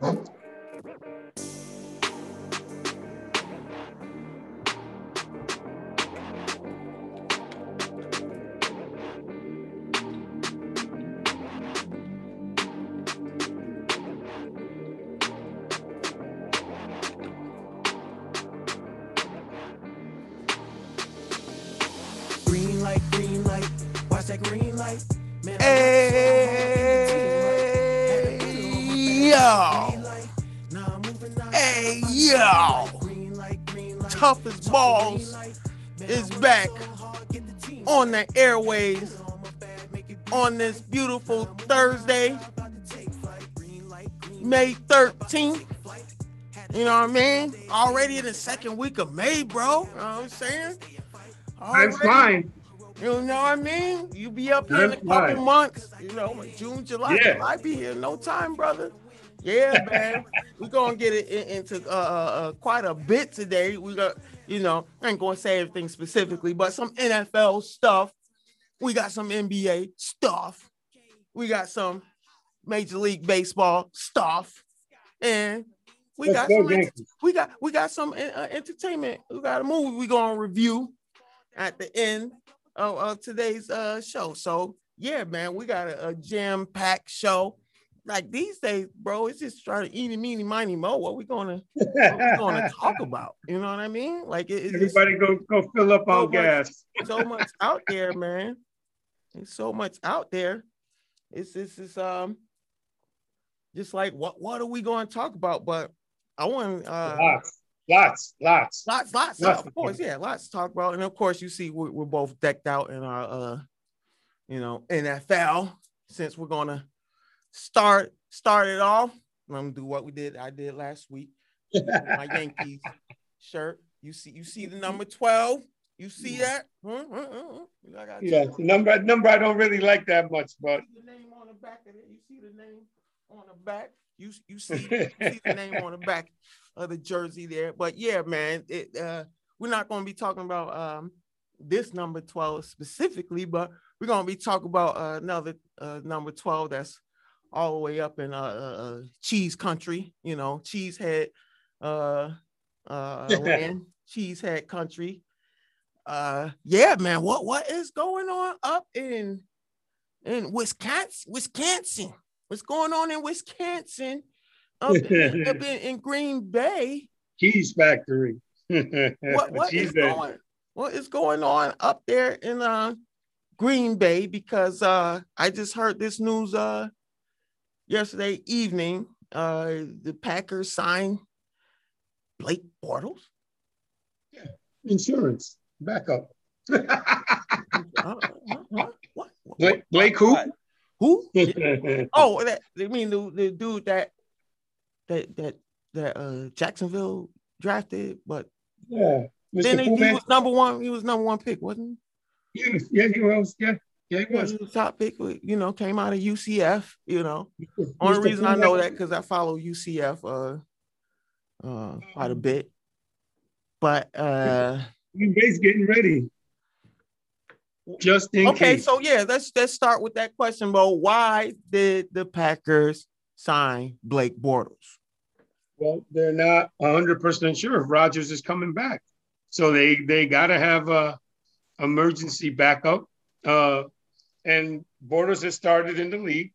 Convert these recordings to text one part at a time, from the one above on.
Green You know what I mean? Already in the second week of May, bro. You know what I'm saying? That's Already- fine. You know what I mean? You be up here in a That's couple fine. months, you know, June, July. Yeah. I be here in no time, brother. Yeah, man. We're gonna get it in- into uh, uh, uh, quite a bit today. We got, you know, I ain't gonna say everything specifically, but some NFL stuff. We got some NBA stuff. We got some Major League Baseball stuff, and we Let's got go some Yankees. we got we got some uh, entertainment. We got a movie we gonna review at the end of, of today's uh show. So yeah, man, we got a, a jam-packed show. Like these days, bro, it's just trying to eeny, meeny, miny, mo. What we gonna what we gonna talk about? You know what I mean? Like it, Everybody go go fill up So on gas. so much out there, man. There's so much out there. It's this is um just like what what are we going to talk about? But I want uh Lots, lots, lots. lots, lots, Lots of to course, yeah, lots to talk about. And of course, you see, we're, we're both decked out in our, uh, you know, NFL. Since we're gonna start start it off, I'm gonna do what we did. I did last week. My Yankees shirt. You see, you see the number twelve. You see that? Yeah, the number number I don't really like that much, but the name on the back of it. You see the name on the back. You you see, you see the name on the back of the jersey there. But yeah, man, it uh we're not going to be talking about um this number 12 specifically, but we're going to be talking about uh, another uh, number 12 that's all the way up in uh, uh, uh cheese country, you know, cheesehead uh uh land, cheesehead country. Uh yeah, man, what what is going on up in in Wisconsin? Wisconsin. What's going on in Wisconsin? Up, in, up in, in Green Bay. cheese factory. What what is going what is going on up there in uh Green Bay? Because uh I just heard this news uh yesterday evening. Uh the Packers signed Blake Bortles. Yeah, insurance backup. Uh, uh, what? What? Blake, Blake who? Who? Oh, that I mean the, the dude that that that that uh Jacksonville drafted, but yeah, then Mr. he, he was number one. He was number one pick, wasn't Yeah, yeah, he was. Yeah, yeah, he he? was. He was top pick. You know, came out of UCF. You know, only Mr. reason Pooh I know that because I follow UCF uh uh quite a bit. But uh Bay's getting ready. Just in okay, case. so yeah, let's let's start with that question, Bo. Why did the Packers sign Blake Bortles? Well, they're not hundred percent sure if Rodgers is coming back, so they they got to have a emergency backup. Uh, and Bortles has started in the league.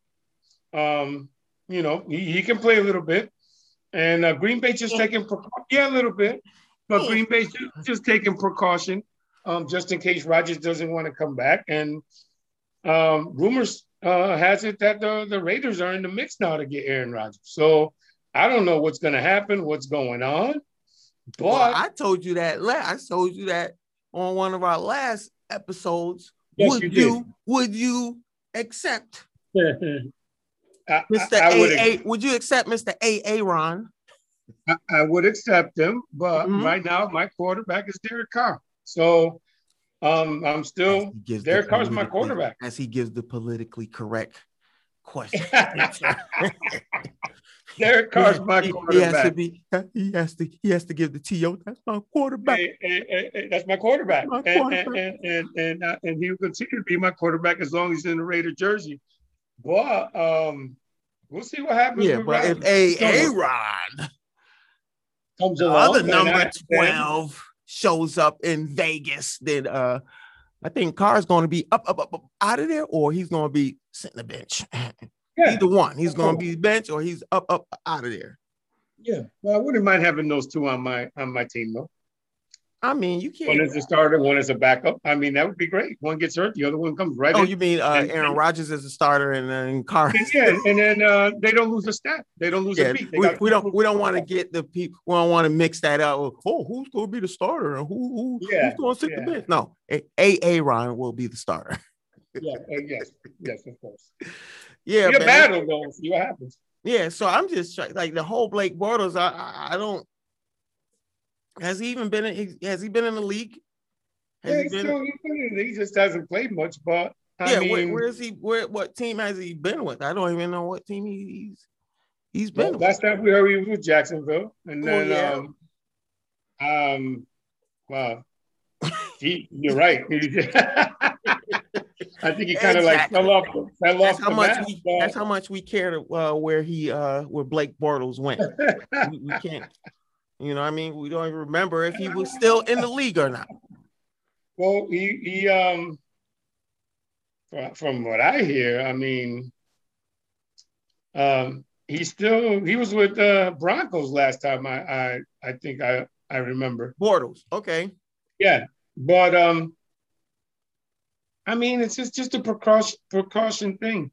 Um, you know, he, he can play a little bit, and uh, Green Bay just taking yeah a little bit, but Green Bay just, just taking precaution, um, just in case Rodgers doesn't want to come back. And um, rumors uh, has it that the the Raiders are in the mix now to get Aaron Rodgers. So. I don't know what's going to happen, what's going on, but Well, I told you that. I told you that on one of our last episodes. Yes, would you you, would you accept Mr. I, I would, AA? Would you accept Mr. AA Ron? I, I would accept him, but Mhm. right now my quarterback is Derek Carr. So um, I'm still Derek Carr's my quarterback. As he gives the politically correct question. Derek Carr's my He- He has to be. He has to. He has to give the to. That's my quarterback. That's my quarterback, My and and quarterback. and and, and, uh, and he will continue to be my quarterback as long as he's in the Raider jersey. But um, We'll see what happens. Yeah, but if a A Rod, comes the along, other number twelve shows up in Vegas, then uh, I think Carr's going to be up, up, up, up out of there, or he's going to be sitting the bench. Yeah, Either one, he's going to be bench or he's up, up out of there. yeah. Well, I wouldn't mind having those two on my on my team though. I mean, you can't. One is a starter, one is a backup. I mean, that would be great. One gets hurt, the other one comes right Oh, in. you mean uh, And- Aaron Rodgers as a starter and then Carr? yeah, and then uh, they don't lose a step. They don't lose Yeah, a beat. We, got- we don't we don't want to get the people. We don't want to mix that up. with, Oh, who's going to be the starter and who, who Yeah, who's going to sit the bench? No, a A Ron will be the starter. Yeah, uh, yes, yes, of course. Yeah, a battle though. See what happens. Yeah, so I'm just like the whole Blake Bortles. I, I I don't. Has he even been in? Has he been in the league? Has Yeah, he been? still, he just hasn't played much, but I yeah, mean, where, where is he? Where what team has he been with? I don't even know what team he's he's been. well, with. last time we heard he was with Jacksonville, and Well, then yeah. um, um, wow, he, you're right. I think he kind of like fell off, fell That's off how the much map. we. That's how much we care uh, where he uh where Blake Bortles went. we, we can't. You know, what I mean, we don't even remember if he was still in the league or not. Well, he he um from what I hear, I mean, um, he still he was with uh Broncos last time. I I I think I I remember. Bortles, okay. Yeah, but um, I mean, it's just just a precaution precaution thing.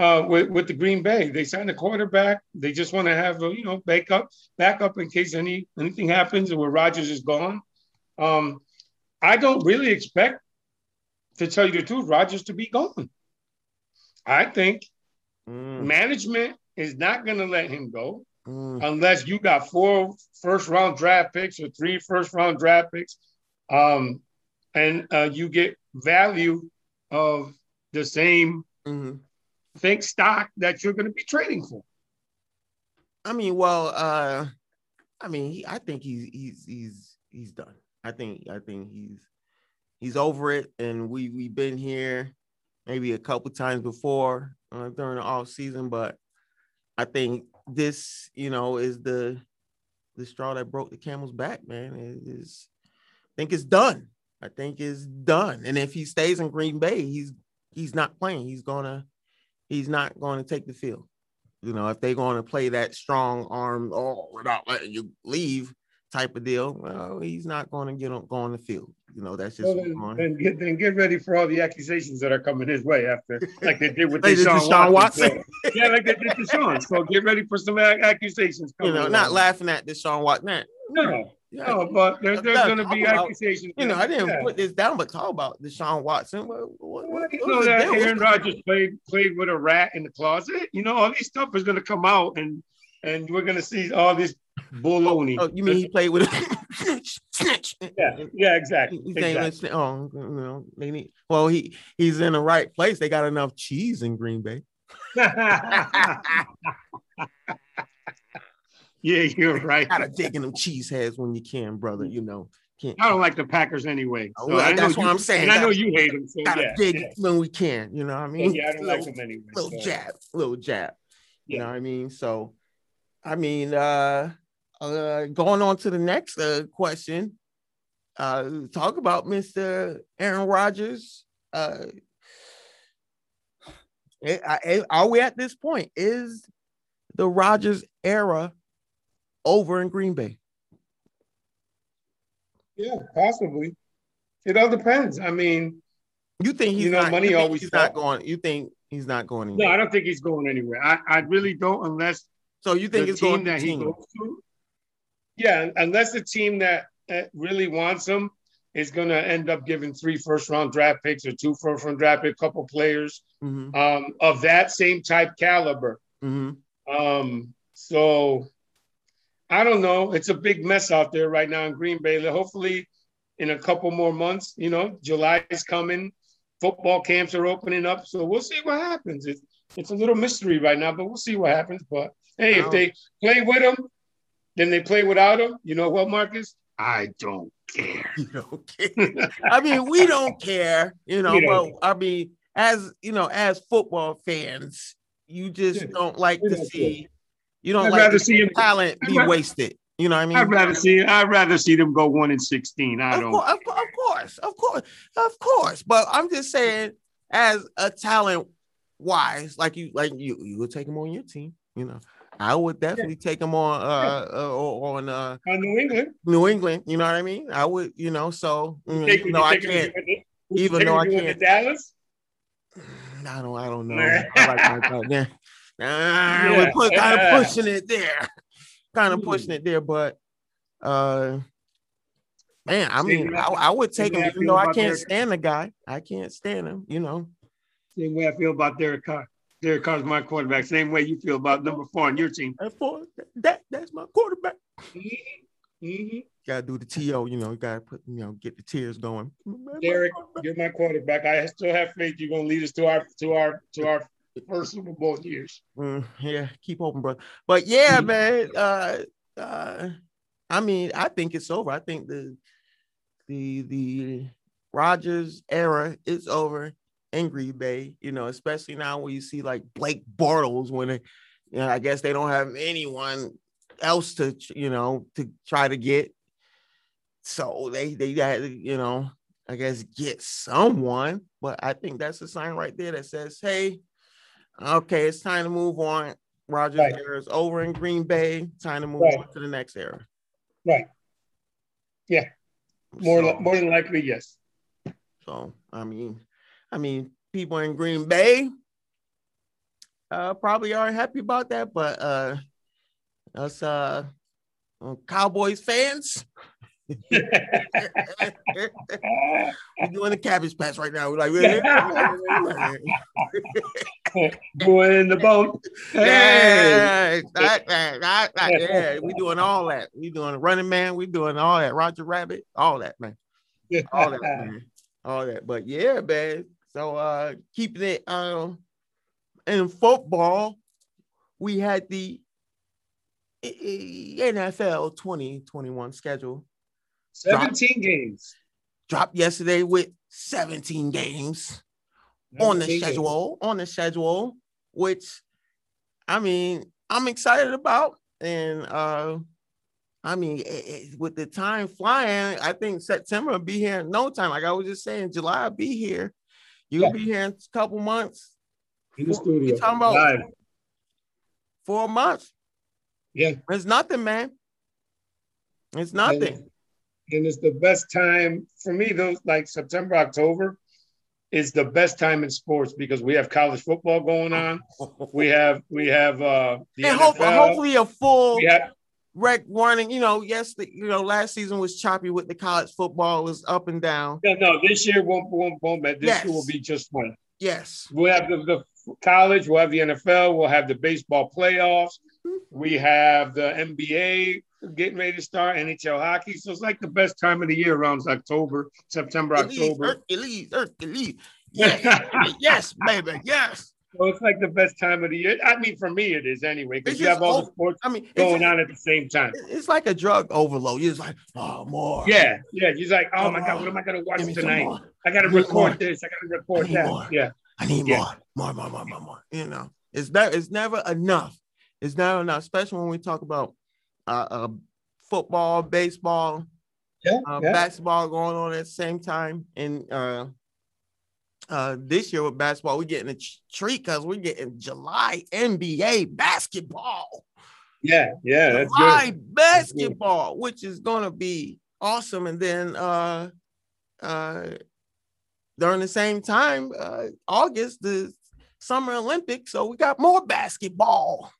Uh, with with the Green Bay, they signed a quarterback. They just want to have a you know backup backup in case any anything happens where Rodgers is gone. Um, I don't really expect, to tell you the truth, Rodgers to be gone. I think Mm, management is not going to let him go mm. unless you got four first round draft picks or three first round draft picks, um, and uh, you get value of the same mhm. Think stock that you're going to be trading for. I mean, well, uh, I mean, he, I think he's he's he's he's done. I think I think he's he's over it, and we we've been here maybe a couple times before uh, during the off season, but I think this, you know, is the the straw that broke the camel's back, man. It is, I think it's done. I think it's done. And if he stays in Green Bay, he's he's not playing. He's gonna he's not going to take the field. You know, if they're going to play that strong arm, oh, without letting you leave type of deal, well, he's not going to get on go on the field. You know, that's just Well, then, then get then get ready for all the accusations that are coming his way after, like they did with They did Deshaun, Deshaun Watson. Watson. So, yeah, like they did Deshaun. So get ready for some ac- accusations. you know, not laughing at Deshaun Watson. Man, No, yeah, no, but there, Let's there's going to be about- accusations. you know, I didn't Yeah. put this down, but talk about Deshaun Watson. What, what, what, you know that? Aaron Rodgers played played with a rat in the closet. You know, all these stuff is going to come out, and and we're going to see all this baloney. Oh, you mean he played with a snitch? Yeah, yeah, exactly. Exactly. oh, you know, they need. Well, he he's in the right place. They got enough cheese in Green Bay. yeah, you're right. Gotta dig in them cheese heads when you can, brother. You know, can't. I don't like the Packers anyway. Oh, So I know that's what you- I'm saying. And I know you hate them. So Gotta yeah, dig yeah. when we can. You know what I mean? yeah, I don't like them anyway. little so. jab, little jab. You know what I mean? So, I mean, uh, uh, going on to the next uh, question. Uh, talk about Mr. Aaron Rodgers. Uh, eh, I- eh, are we at this point? Is the Rodgers era over in Green Bay? Yeah, possibly. It all depends. I mean, You think he's You know, not, money always he's not going? You think he's not going? no. I don't think he's going anywhere. I, I really don't, unless so you think the it's team going to that he goes to. Yeah, unless the team that, that really wants him is going to end up giving three first round draft picks or two first round draft pick, couple players Mhm, um, of that same type caliber. mhm. Um, so I don't know. It's a big mess out there right now in Green Bay. Hopefully, in a couple more months, you know, July is coming. Football camps are opening up, so we'll see what happens. It's it's a little mystery right now, but we'll see what happens. But hey, if they play with him, then they play without him. You know what, Marcus? I don't care. You don't care. I mean, we don't care, you know, We but don't I mean, as you know, as football fans, you just Yeah. don't like We to don't see. You don't I'd like rather see him- talent I'd be rather- wasted. You know what I mean? I'd rather see I'd rather see them go one and sixteen. I of, don't. course, of, of course, of course, of course. But I'm just saying, as a talent wise, like you, like you, you would take him on your team. You know, I would definitely take him on uh, uh on uh On New England, New England. You know what I mean? I would, you know. So Take- even though I can't, to the- would you even though I can't- Dallas. I don't, I don't know. I like my. Yeah, nah, Yeah. we're put, kind of pushing it there, kind of pushing it there. But uh, man, I mean, I, I- would take him even though I can't stand the guy. I can't stand him. You know. Same way I feel about Derek Carr. Derek Carr's my quarterback. Same way you feel about number four on your team. That boy, that that's my quarterback. Mhm. Gotta do the to. You know, You gotta put you know get the tears going. Derek, you're my quarterback. I still have faith you're gonna lead us to our to our to our first Super Bowl years. Mm, yeah, keep hoping, bro. But yeah, man. Uh, uh, I mean, I think it's over. I think the the the Rodgers era is over in Green Bay. You know, especially now when you see like Blake Bortles when they, you know, I guess they don't have anyone else to you know to try to get. So they they got you know I guess get someone, but I think that's a sign right there that says, hey, okay, it's time to move on. Rodgers Right. era is over in Green Bay. Time to move Right. on to the next era. Right. Yeah. More so, more than likely, yes. so I mean, I mean, people in Green Bay uh probably aren't happy about that, but uh us uh uh, Cowboys fans, we're doing the cabbage patch right now. We're like, Going in the boat. Hey. Yeah, that, that, that, that, yeah, we doing all that. We doing running man. We doing all that. Roger Rabbit, all that, man. All that, man. All that. But yeah, man. So uh keeping it um in football, we had the eh, eh, NFL 2021 schedule 17 games. dropped yesterday with 17 games. on the 17 games. schedule, on the schedule, which I mean, I'm excited about. And uh I mean, it- it- with the time flying, I think September will be here in no time. Like I was just saying, July will be here. You'll Yeah. be here in a couple months, In the studio. you talking about- Live. four months. Yeah. It's nothing, man. It's nothing. And it's the best time for me, those like September, October is the best time in sports because we have college football going on. We have we have uh the and hope, hopefully a full we have, rec running. You know, yes, the, you know, last season was choppy with the college football, it was up and down. no, no, this year won't won't won't bet. This Yes. year will be just one. Yes. We'll have the, the college, we'll have the NFL, we'll have the baseball playoffs, we have the NBA getting ready to start, NHL hockey. So it's like the best time of the year around October, September, Hercules, October. Hercules, Hercules. Yes, yes, baby, yes. So it's like the best time of the year. I mean, for me, it is anyway, because you have all over- the sports I mean, going on at the same time. it's like a drug overload. You're just like, oh, more. Yeah, yeah. He's like, oh my God, what am I going to watch Give me some tonight? I got to record more. this. I got to record that. more. Yeah. I need Yeah. more, more, more, more, more, more. You know, it's never, it's never enough. It's never enough, especially when we talk about uh, uh football, baseball, Yeah. uh, yeah. basketball going on at the same time. And uh, uh, this year with basketball, we're getting a treat because we're getting July NBA basketball. Yeah. Yeah. That's July good. basketball, which is gonna be awesome. And then uh, uh, during the same time, uh, August, the Summer Olympics. So we got more basketball,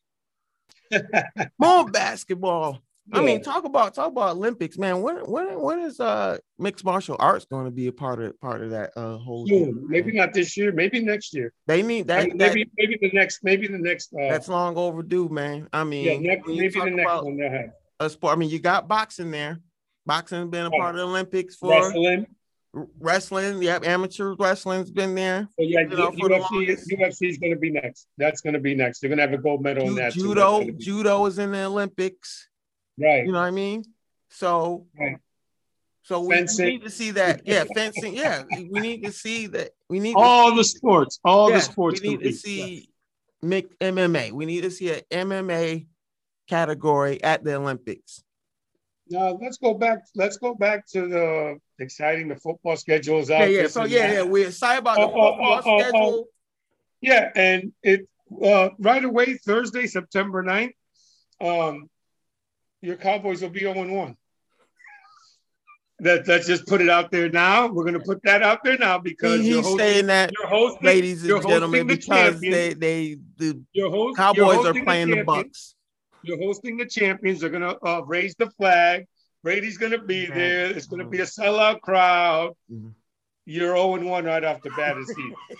more basketball. I mean, talk about talk about Olympics, man. When when when is uh mixed martial arts going to be a part of part of that uh whole? Soon. deal, Maybe not this year. Maybe next year. they need I that. mean, that- maybe maybe the next maybe the next uh, that's long overdue, man. I mean, yeah next, maybe the next one they'll have a sport. I mean, you got boxing there. Boxing has been a Right. part of the Olympics for wrestling. Wrestling. Yep, amateur wrestling's been there. So yeah, You know, UFC is going to be next. That's going to be next. They're going to have a gold medal in that. judo, be- judo is in the Olympics. right. You know what I mean? So, Right. so we, we need to see that. Yeah, fencing. Yeah, we need to see that. We need All the sports, all yeah, the sports. We need to see make MMA. We need to see an MMA category at the Olympics. Now let's go back. Let's go back to the exciting. The football schedules Yeah, out. yeah. this So yeah, that. yeah. We're excited about the Oh, oh, football oh, oh, schedule. Yeah, and it uh, right away Thursday, September 9th, um, your Cowboys will be 0 1. That let's just put it out there now. We're gonna put that out there now because he's hosting, saying that, you're hosting, ladies you're and gentlemen, hosting the because they they the host, Cowboys are playing the champions. Bucs. You're hosting the champions. They're gonna uh, raise the flag. Brady's gonna be Mhm. there. It's gonna be a sellout crowd. Mhm. You're 0 1 right off the bat he.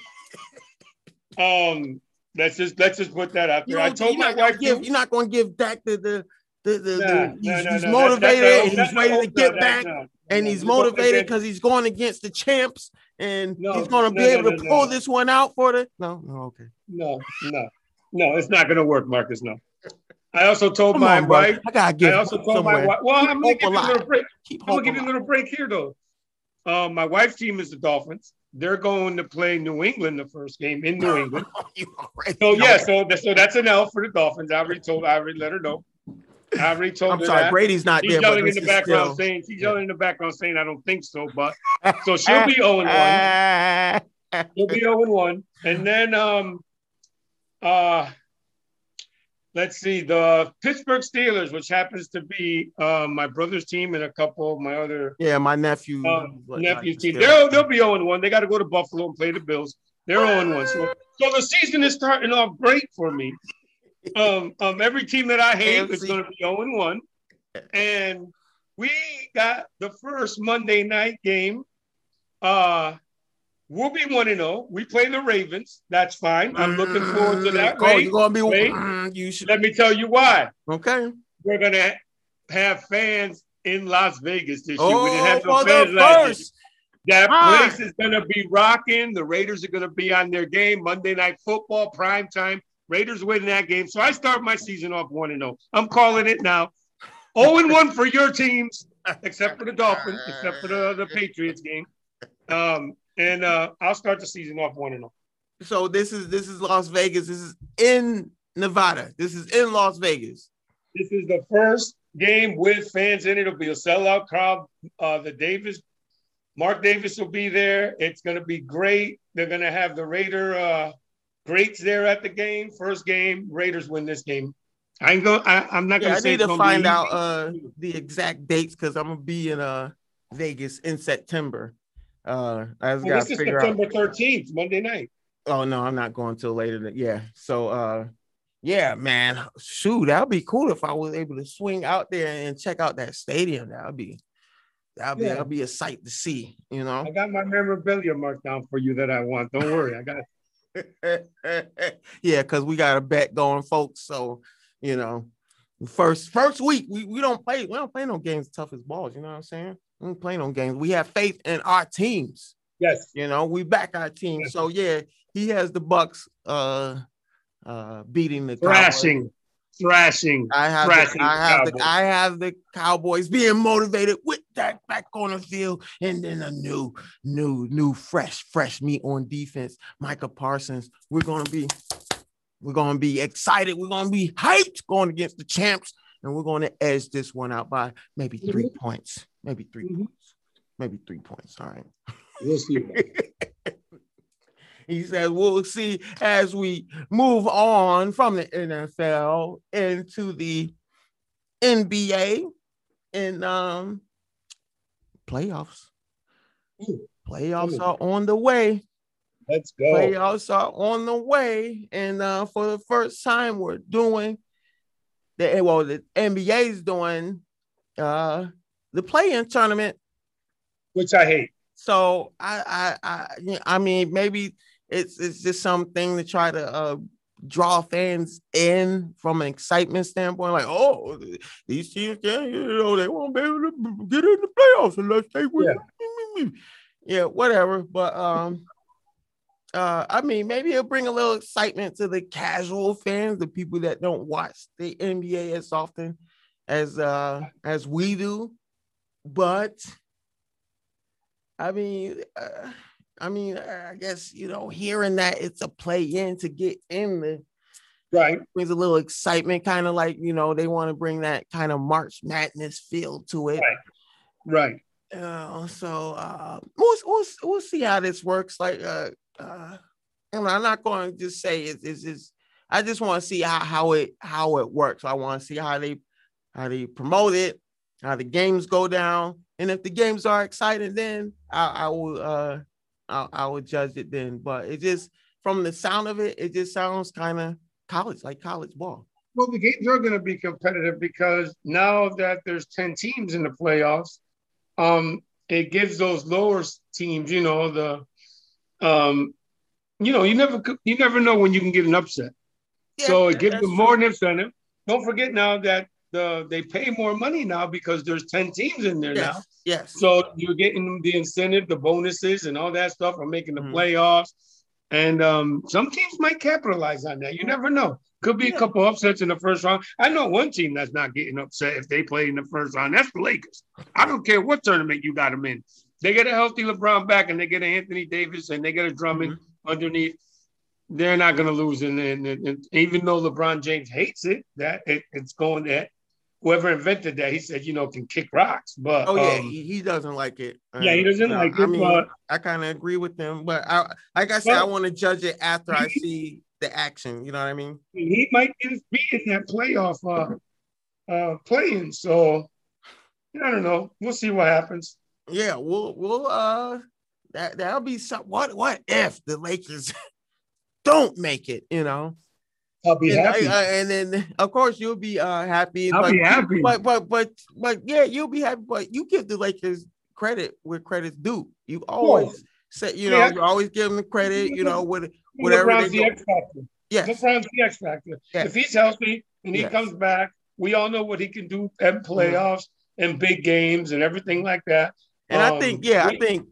Um, let's just let's just put that out there. I told my wife give, you're not going to give Dak the the the, the, the- he's, no, no, he's no, motivated and he's ready to get back and he's motivated because he's going against the champs and he's going to be able to pull this one out for the no no okay No, no, no, it's not gonna work, Marcus. No. I also told come my on wife. I gotta I also told my wife. Well, I'm gonna give you a little break. keep I'm gonna give you a little break here, though. Um, my wife's team is the Dolphins. They're going to play New England the first game in New England. So yeah, so so that's an L for the Dolphins. I already told. I already let her know. I already told I'm sorry that. Brady's not She's there yelling in the background still- saying she's yelling in the background saying I don't think so, but so she'll be 0 1. Ah. She'll be 0 1. And then um uh let's see, the Pittsburgh Steelers, which happens to be uh, my brother's team and a couple of my other yeah my nephew like- nephew's team. the They'll they'll be 0 1. They got to go to Buffalo and play the Bills. They're 0 1. So so the season is starting off great for me. Um, um, every team that I hate is going to be 0 1. And we got the first Monday night game. Uh, we'll be 1 and 0. We play the Ravens. That's fine. I'm looking forward to that. Oh, Wait, you're gonna be. wait. Mm, you should. let me tell you why. Okay. We're going to have fans in Las Vegas this year. Oh, we didn't have no fans the last year. That Ah. place is going to be rocking. The Raiders are going to be on their game Monday Night Football, prime time. Raiders winning that game. So I start my season off 1 and 0. I'm calling it now. 0 1 for your teams, except for the Dolphins, except for the, the Patriots game. Um, and uh, I'll start the season off 1 0. So this is this is Las Vegas. This is in Nevada. This is in Las Vegas. This is the first game with fans in it. It'll be a sellout crowd. Uh, the Davis, Mark Davis will be there. It's going to be great. They're going to have the Raider uh, greats there at the game. First game, Raiders win this game. I ain't go. I, I'm not going I to say need to find out uh the exact dates because I'm gonna be in uh Vegas in September. Uh, I just Well, is figure out. September 13th, Monday night. Oh no, I'm not going till later. Than, yeah. So uh yeah, man. Shoot, that'd be cool if I was able to swing out there and check out that stadium. That'd be that'd be Yeah. that'd be a sight to see, you know. I got my memorabilia marked down for you that I want. Don't worry, I got. yeah, because we got a bet going, folks. So you know, first first week we, we don't play we don't play no games tough as balls. You know what I'm saying? We don't play no games. We have faith in our teams. Yes, You know, we back our team. So yeah, he has the Bucs uh uh beating the Cowboys. thrashing, thrashing. I have thrashing the, I have the Cowboys. I have the Cowboys being motivated with that back on the field, and then a new, new, new, fresh, fresh meat on defense. Micah Parsons. We're gonna be, we're gonna be excited. We're gonna be hyped going against the champs, and we're gonna edge this one out by maybe 3 points, maybe 3 Mhm. points, maybe three points. All right. We'll see. he says we'll see as we move on from the NFL into the NBA and um playoffs. Ooh. Playoffs Ooh. are on the way. Let's go. Playoffs are on the way. And uh for the first time we're doing the well the NBA is doing uh the play-in tournament Which I hate. so I, I, I, I mean, maybe it's it's just something to try to uh, draw fans in from an excitement standpoint. Like, oh, these teams, yeah, you know, they won't be able to get in the playoffs unless they win. Yeah, whatever. But um, uh, I mean, maybe it'll bring a little excitement to the casual fans, the people that don't watch the NBA as often as uh as we do. But I mean, uh, I mean, uh, I guess you know, hearing that it's a play in to get in the Right. Brings a little excitement, kind of like you know they want to bring that kind of March Madness feel to it. Right. Right. Uh, so uh, we'll, we'll we'll see how this works. Like, uh, uh, I'm not going to just say it's, it's, it's I just want to see how, how it how it works. I want to see how they how they promote it, how the games go down, and if the games are exciting, then I, I will uh I, I will judge it then. But it just from the sound of it, it just sounds kind of college, like college ball. Well, the games are going to be competitive because now that there's 10 teams in the playoffs, um, it gives those lower teams, you know, the um, you know, you never you never know when you can get an upset. Yeah, so it gives them more incentive. Don't forget now that the they pay more money now because there's 10 teams in there yes, now. Yes. So you're getting the incentive, the bonuses, and all that stuff for making the mm-hmm. playoffs. And um, some teams might capitalize on that. You never know. Could be yeah. a couple upsets in the first round. I know one team that's not getting upset if they play in the first round. That's the Lakers. I don't care what tournament you got them in. They get a healthy LeBron back and they get an Anthony Davis and they get a Drummond mm-hmm. underneath they're not going to lose. And, and, and, even though LeBron James hates it, that it, it's going that whoever invented that, he said, you know, can kick rocks. But oh yeah, um, he, he, doesn't like it. Yeah, he doesn't like I it. Mean, but I kind of agree with him. But I, like I said, I want to judge it after I see the action. You know what I mean? He might be in that playoff uh, uh, playing. So I don't know. We'll see what happens. Yeah, we'll we'll uh that that'll be some what what if the Lakers don't make it, you know. I'll be and, happy. I, and then of course you'll be uh happy. I'll but, be happy. But but but but yeah, you'll be happy. But you give the Lakers credit where credit's due. You always say, you know, yeah. you always give them the credit, you know, with whatever LeBron's the X factor. Yes. LeBron's the X factor. Yes. If he's healthy and he yes. comes back, we all know what he can do at mm-hmm. playoffs mm-hmm. and big games and everything like that. And um, I think, yeah, we, I think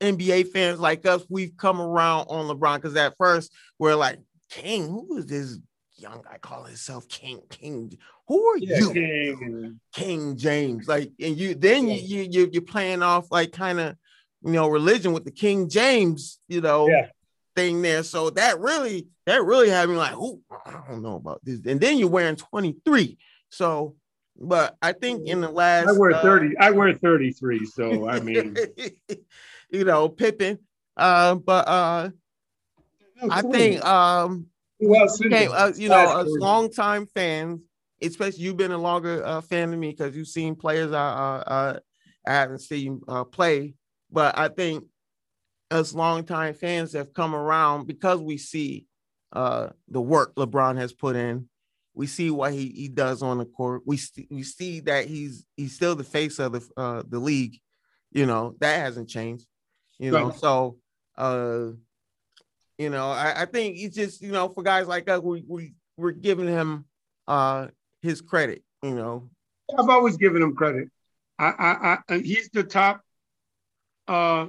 NBA fans like us, we've come around on LeBron because at first we're like, King, who is this young guy calling himself King? King, who are yeah, you? King. King. James. Like, and you then yeah. you, you you're playing off like kind of you know religion with the King James, you know, yeah. Thing there. So that really that really had me like, oh, I don't know about this. And then you're wearing 23. So but I think in the last I wear 30, uh, I wear 33. So I mean you know, Pippin. Uh, but uh, I think um, well, uh, you know, as long-time fans, especially you've been a longer uh, fan than me because you've seen players I, uh, uh, I haven't seen uh, play. But I think us long-time fans have come around because we see uh, the work LeBron has put in. We see what he, he does on the court. We st- we see that he's he's still the face of the uh, the league. You know that hasn't changed you know. Right. So, uh, you know, I, I think it's just you know for guys like us, we we we're giving him uh his credit. You know, I've always given him credit. I I, I he's the top, uh,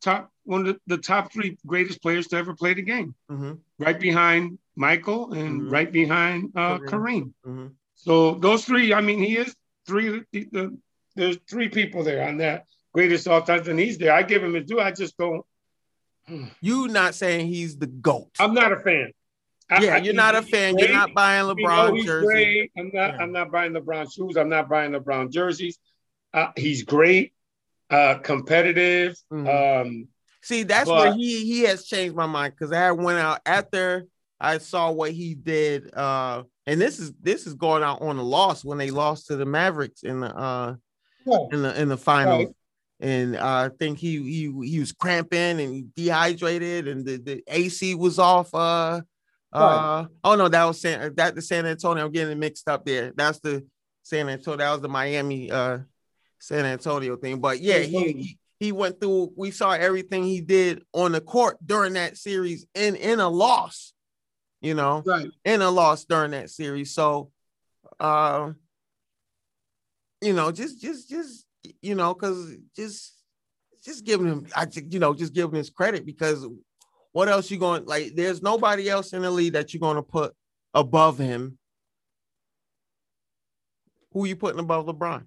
top one of the, top three greatest players to ever play the game. Mm-hmm. Right behind Michael and mm-hmm. right behind uh, Kareem. Kareem. Mm-hmm. So those three, I mean, he is three. The, the, there's three people there on that greatest all time, and he's there. I give him his due. I just don't. You not saying he's the goat? I'm not a fan. Yeah, I, you're not a fan. Great. You're not buying LeBron you know jersey. Great. I'm not. Yeah. I'm not buying LeBron shoes. I'm not buying LeBron jerseys. Uh, he's great, uh, competitive. Mm-hmm. Um, See, that's but, where he he has changed my mind because I went out after I saw what he did. Uh, and this is this is going out on a loss when they lost to the Mavericks in the uh in the in the finals. Right and I think he he he was cramping and dehydrated, and the, the AC was off. Uh, uh, oh no, that was San that the San Antonio. I'm getting mixed up there. That's the San Antonio. That was the Miami uh San Antonio thing. But yeah, he, he he went through. We saw everything he did on the court during that series, in in a loss. You know, right? In a loss during that series. So, uh, you know, just just just you know, because just just giving him, I you know, just giving his credit because what else you going like? There's nobody else in the league that you're going to put above him. Who you putting above LeBron?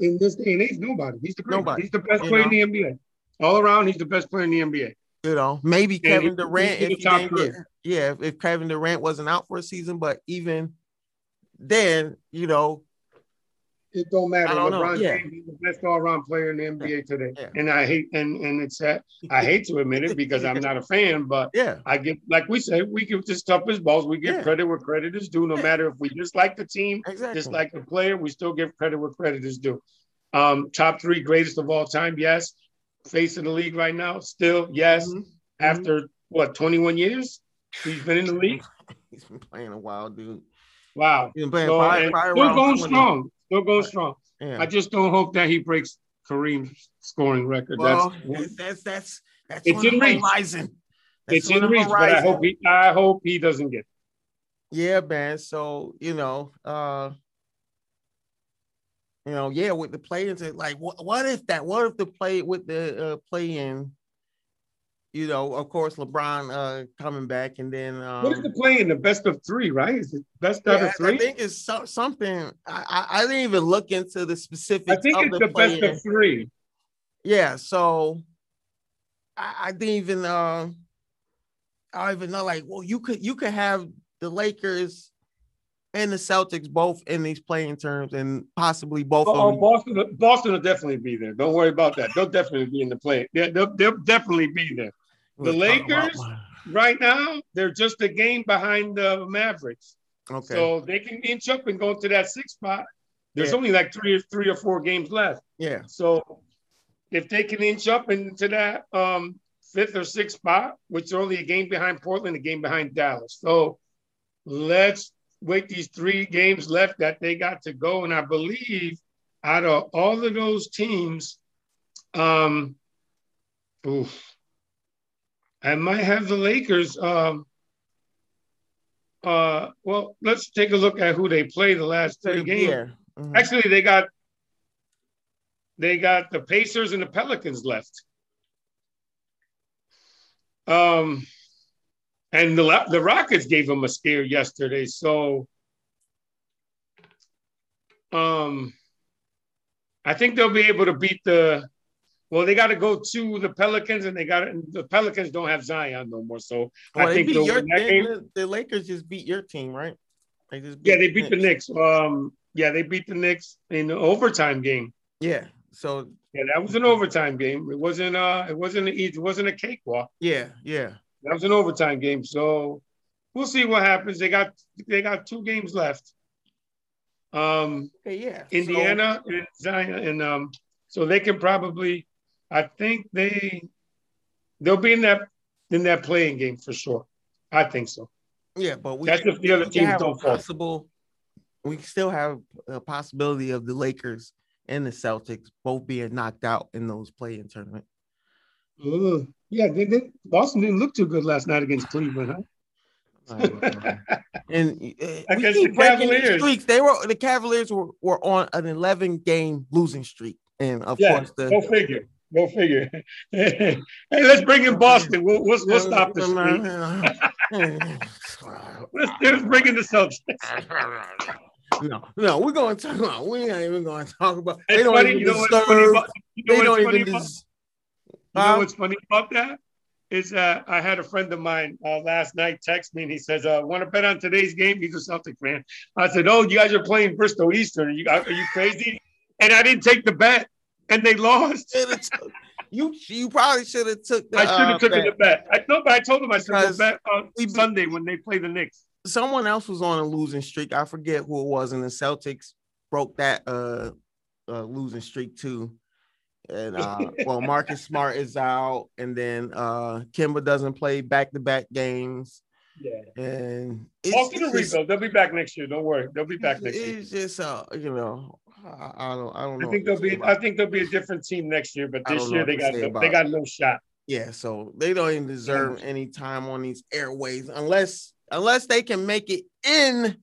In this day and age, nobody. He's the nobody. He's the best you player know? in the NBA. All around, he's the best player in the NBA. You know, maybe And Kevin Durant if the top didn't get, yeah, if Kevin Durant wasn't out for a season, but even then, you know, It don't matter. I don't LeBron yeah. James is the best all-around player in the NBA today, Yeah. and I hate and and it's. I hate to admit it because I'm not a fan, but yeah, I give like we say we give just tough as balls. We give Yeah. credit where credit is due, no Yeah. matter if we dislike the team, exactly. dislike the player. We still give credit where credit is due. Um, top three greatest of all time, yes. Face of the league right now, still yes. Mhm. After what 21 years, he's been in the league. He's been playing a while, dude. Wow. He's been playing So, and probably still going 20. strong. Still going strong. Yeah. I just don't hope that he breaks Kareem's scoring record. well, that's that's that's that's It's in reach. horizon. That's it's in the reach, but I hope he I hope he doesn't get. it. Yeah, man. So you know, uh, you know, yeah, with the players, like, what, what if that? What if the play with the uh, play in? You know, of course, LeBron uh coming back, and then um, what is the play in the best of three? Right? Is it best out of three? I think it's so, something. I, I didn't even look into the specifics. I think it's the the best of three. Yeah, so I, I didn't even uh I don't even know like well you could you could have the Lakers and the Celtics both in these playing terms and possibly both Oh, of them. Boston, Boston will definitely be there. Don't worry about that. They'll definitely be in the play. Yeah, they'll, they'll definitely be there. The We'll talk about- Lakers? Right now, they're just a game behind the Mavericks. Okay. So they can inch up and go to that six spot. There's Yeah. only like three or three or four games left. yeah. So if they can inch up into that um, fifth or sixth spot, which are only a game behind Portland, a game behind Dallas. So let's wait these three games left that they got to go. And I believe out of all of those teams, um, oof, I might have the Lakers. Um, uh, well, let's take a look at who they play the last three games. Yeah. Mhm. Actually, they got they got the Pacers and the Pelicans left. Um, and the the Rockets gave them a scare yesterday. So, um, I think they'll be able to beat the. Well, they got to go to the Pelicans, and they got the Pelicans don't have Zion no more. So Well, I think your, that they- game. the, the Lakers just beat your team, right? They just Yeah, they beat the Knicks. Um, yeah, they beat the Knicks in the overtime game. Yeah. So Yeah, that was an overtime game. It wasn't uh it wasn't a, it wasn't a cakewalk. yeah, yeah. That was an overtime game. So we'll see what happens. They got they got two games left. Um Okay, yeah. Indiana and Zion and um so they can probably I think they they'll be in that in that playing game for sure. I think so. Yeah, but we That's if the other teams don't fall. possible. We still have a possibility of the Lakers and the Celtics both being knocked out in those play-in tournament. Ugh. Yeah, they, they, Boston didn't look too good last night against Cleveland, huh? and uh, we keep the breaking Cavaliers. streaks. They were the Cavaliers were, were on an 11 game losing streak, and of Yeah, course the Go figure. Go figure. hey, let's bring in Boston. We'll, we'll, we'll stop this. Let's, let's bring in the Celtics. no, no, we're going to talk about. We ain't even going to talk about. They don't funny. even You know what's funny deserve. about, you know They don't what's funny even. about, Des- you know what's funny about that? Is uh, I had a friend of mine uh, last night text me and he says, uh, "Want to bet on today's game?" He's a Celtic fan. I said, "Oh, you guys are playing Bristol Eastern. Are you, are you crazy?" And I didn't take the bet, and they lost. Took- you you probably should have took the. I should have uh, bet. the bet. I no, but I told him I said, "We'll Because bet on we- Sunday when they play the Knicks." someone else was on a losing streak. I forget who it was, and the Celtics broke that uh, uh losing streak too. And uh, well, Marcus Smart is out, and then uh Kemba doesn't play back to back games, Yeah. and it's, it's just, rebuild. They'll be back next year. Don't worry. They'll be back next year. it's just uh you know I, I don't I don't know. I think they'll be. about I think they'll be a different team next year. But this year they got no, about they got no shot. Yeah, so they don't even deserve any time on these airways unless unless they can make it in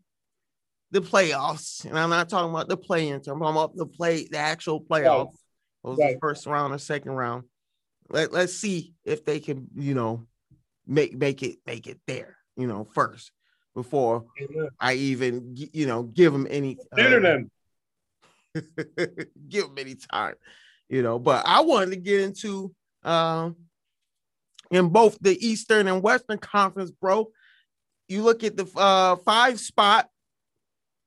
the playoffs. And I'm not talking about the play-in, I'm talking about the play, the actual playoffs. Those Right. the first round or second round. Let, let's see if they can, you know, make make it make it there, you know, first before I even you know give them any uh, them. give them any time, you know. But I wanted to get into um in both the Eastern and Western Conference, bro. You look at the uh, five spot,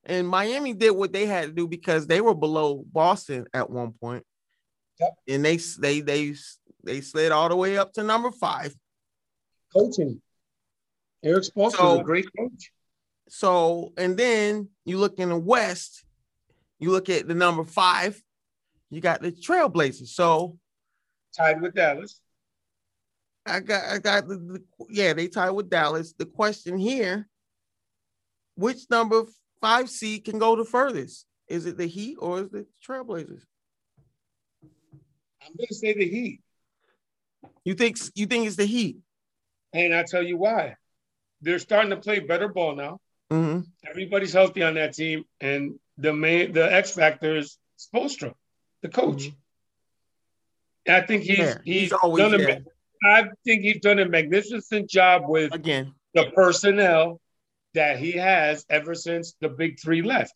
and Miami did what they had to do because they were below Boston at one point. Yep. and they they they they slid all the way up to number five. Coaching. Erik Spoelstra is So- a great coach. So, and then you look in the West, you look at the number five, you got the Trailblazers. So Tied with Dallas. I got, I got the, the yeah, they tied with Dallas. The question here, which number five seed can go the furthest? Is it the Heat or is it the Trailblazers? I'm gonna say the Heat. You think you think it's the Heat? And I'll tell you why. They're starting to play better ball now. Mm-hmm. Everybody's healthy on that team, and the main the X factor is Spoelstra, the coach. And I think he's Mm-hmm. Yeah, he's, he's always done a, there. I think he's done a magnificent job with Again, the personnel that he has ever since the big three left.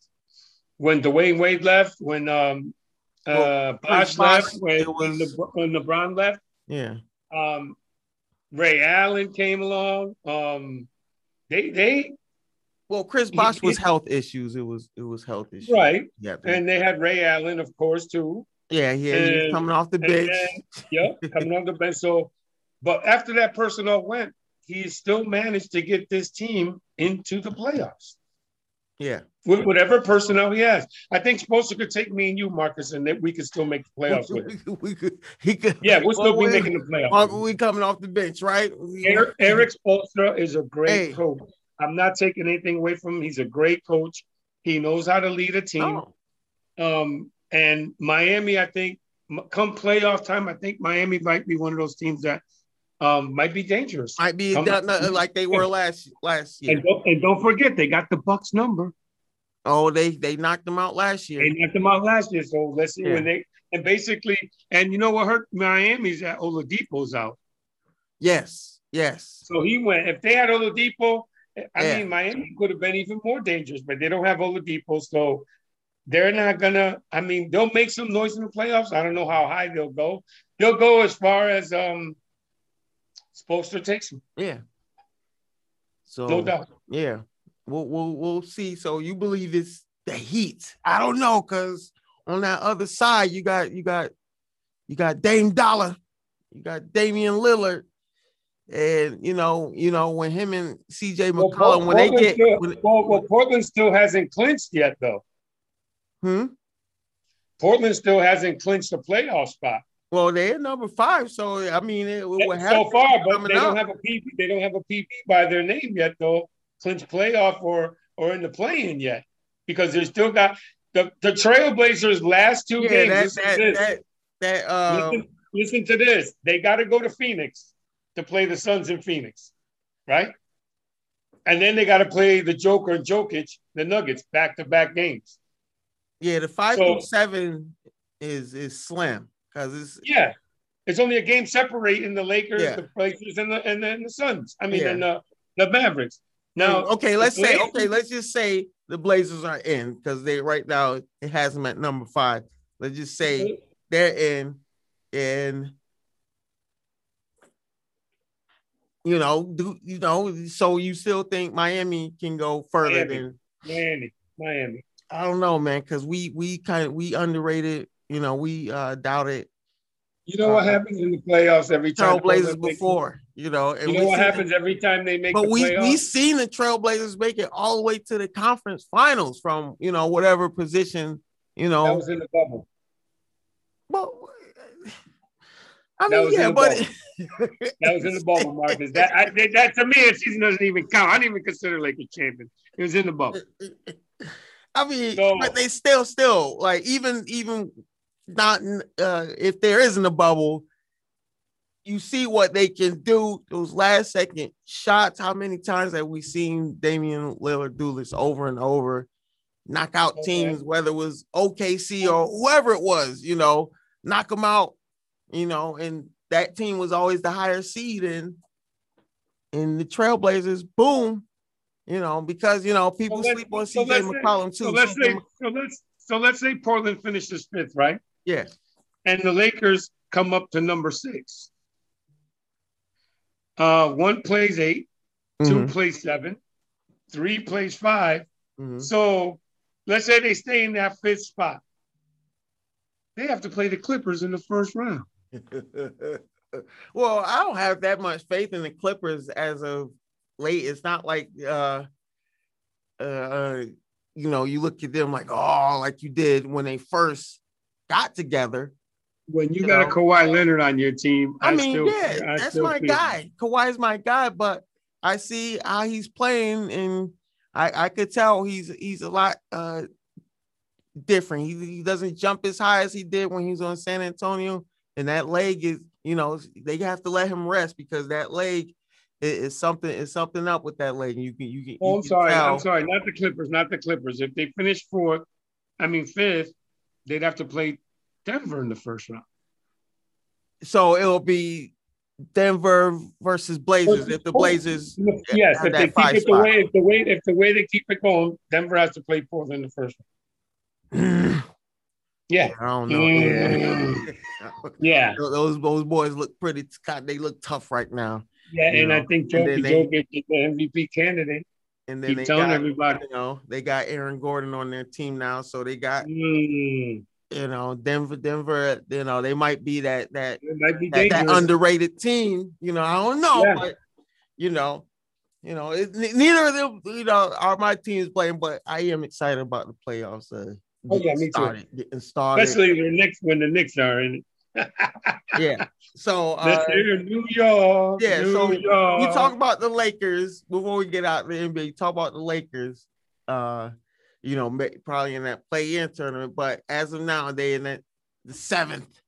When Dwyane Wade left, when um uh Bosh left, when, when, when LeBron left, yeah. um Ray Allen came along. Um they they Well, Chris Bosh was health issues. It was it was health issues. right. Yeah. And they had Ray Allen, of course, too. yeah, yeah. He was coming off the bench. then- Yep, coming off the bench. So, but after that personnel went, he still managed to get this team into the playoffs yeah. with whatever personnel he has. I think Spoelstra could take me and you, Marcus, and that we could still make the playoffs with. we, we could, he could. Yeah, we'll still be Well, we- making the playoffs. Mark, we coming off the bench, right? We- Erik, Erik Spoelstra is a great Hey. coach. I'm not taking anything away from him. He's a great coach. He knows how to lead a team. Oh, Um, and Miami, I think, come playoff time, I think Miami might be one of those teams that um, might be dangerous. might be Come- done, uh, like they were last last year. And don't, and don't forget, they got the Bucks number. Oh, they they knocked them out last year. They knocked them out last year. So let's see Yeah. when they and basically, and you know what hurt Miami's that Oladipo's out. Yes, yes. So he went. If they had Oladipo, I Yeah. mean, Miami could have been even more dangerous, but they don't have Oladipo, so they're not gonna. I mean, they'll make some noise in the playoffs. I don't know how high they'll go. They'll go as far as um, Spoelstra takes them, Yeah. So no doubt. yeah, we'll we'll we'll see. So you believe it's the Heat? I don't know, cause on that other side you got you got you got Dame Dollar, you got Damian Lillard, and you know you know when him and C.J. Well, McCollum when they get still, when, well, well, Portland still hasn't clinched yet, though. hmm? Portland still hasn't clinched a playoff spot. well they're number five, so I mean it, would so far, but they don't up. have a PP. They don't have a PP by their name yet, though. Clinch playoff or or in the play-in yet, because they're still got the the Trailblazers' last two yeah games. that listen, that, that that uh listen, listen to this. They got to go to Phoenix to play the Suns in Phoenix, right? And then they got to play the Joker and Jokic, the Nuggets, back-to-back games. yeah the five So- seven is is slim because it's Yeah, it's only a game separating the Lakers, Yeah. the Blazers, and the and the, and the Suns. I mean, Yeah. and the the Mavericks. Now, okay, let's say Blazers- okay, let's just say the Blazers are in because they right now it has them at number five. Let's just say they're in, and you know, do you know? So you still think Miami can go further Miami. than Miami, Miami. I don't know, man, because we we kind of we underrated. You know, we uh doubted You know what Uh, happens in the playoffs every time? Trailblazers before. You know, and You know what happens every time they make But the we playoffs? we seen the Trailblazers make it all the way to the conference finals from you know whatever position you that know. was in the bubble. Well, I mean, yeah, but That was in the bubble, Marcus. That, I, that to me, that season doesn't even count. I didn't even consider Lakers champion. It was in the bubble. I mean, So- but they still, still like even even not uh if there isn't a bubble, you see what they can do. Those last second shots. How many times have we seen Damian Lillard do this over and over? Knock out Okay. teams, whether it was OKC or whoever it was, you know, knock them out, you know, and that team was always the higher seed and in the Trailblazers, boom, you know, because you know people let's- sleep on so CJ McCollum too. So let's say, so let's so let's say Portland finishes fifth, right? yeah, And the Lakers come up to number six. Uh, one plays 8 two Mhm, plays seven, three plays 5 mhm. So let's say they stay in that fifth spot. They have to play the Clippers in the first round. well, I don't have that much faith in the Clippers as of late. It's not like uh uh you know, you look at them like, oh, like you did when they first got together. When you, You got know. a Kawhi Leonard on your team, I, mean, still, yeah, I that's my feel- guy. Kawhi's my guy, but I see how he's playing, and I I could tell he's he's a lot uh different. He, he doesn't jump as high as he did when he was on San Antonio, and that leg is you know they have to let him rest because that leg is, is something is something up with that leg. You can you can. Oh, I'm sorry. tell. I'm sorry. Not the Clippers. Not the Clippers. If they finish fourth, I mean fifth, they'd have to play Denver in the first round. So it'll be Denver versus Blazers. If the oh, Blazers, Yes, if they keep it the way, if the way, if the way they keep it going, Denver has to play fourth in the first round. I don't know. Mm. yeah, those those boys look pretty. They look tough right now. yeah. And I think they- Jokic is the MVP candidate. And then Keep they telling got, everybody. you know, they got Aaron Gordon on their team now, so they got Mm, you know Denver. Denver, you know, they might be that that be that, that underrated team. You know, I don't know, Yeah. but you know, you know, it, neither of them, you know, are my teams playing. But I am excited about the playoffs. Uh, Oh, yeah, getting me too. started, getting started. Especially the Knicks when the Knicks are in it. yeah. So uh, New York. yeah, New so York. you talk about the Lakers before we get out the NBA. You talk about the Lakers, uh, you know, ma- probably in that play-in tournament. But as of now, they in that the seventh,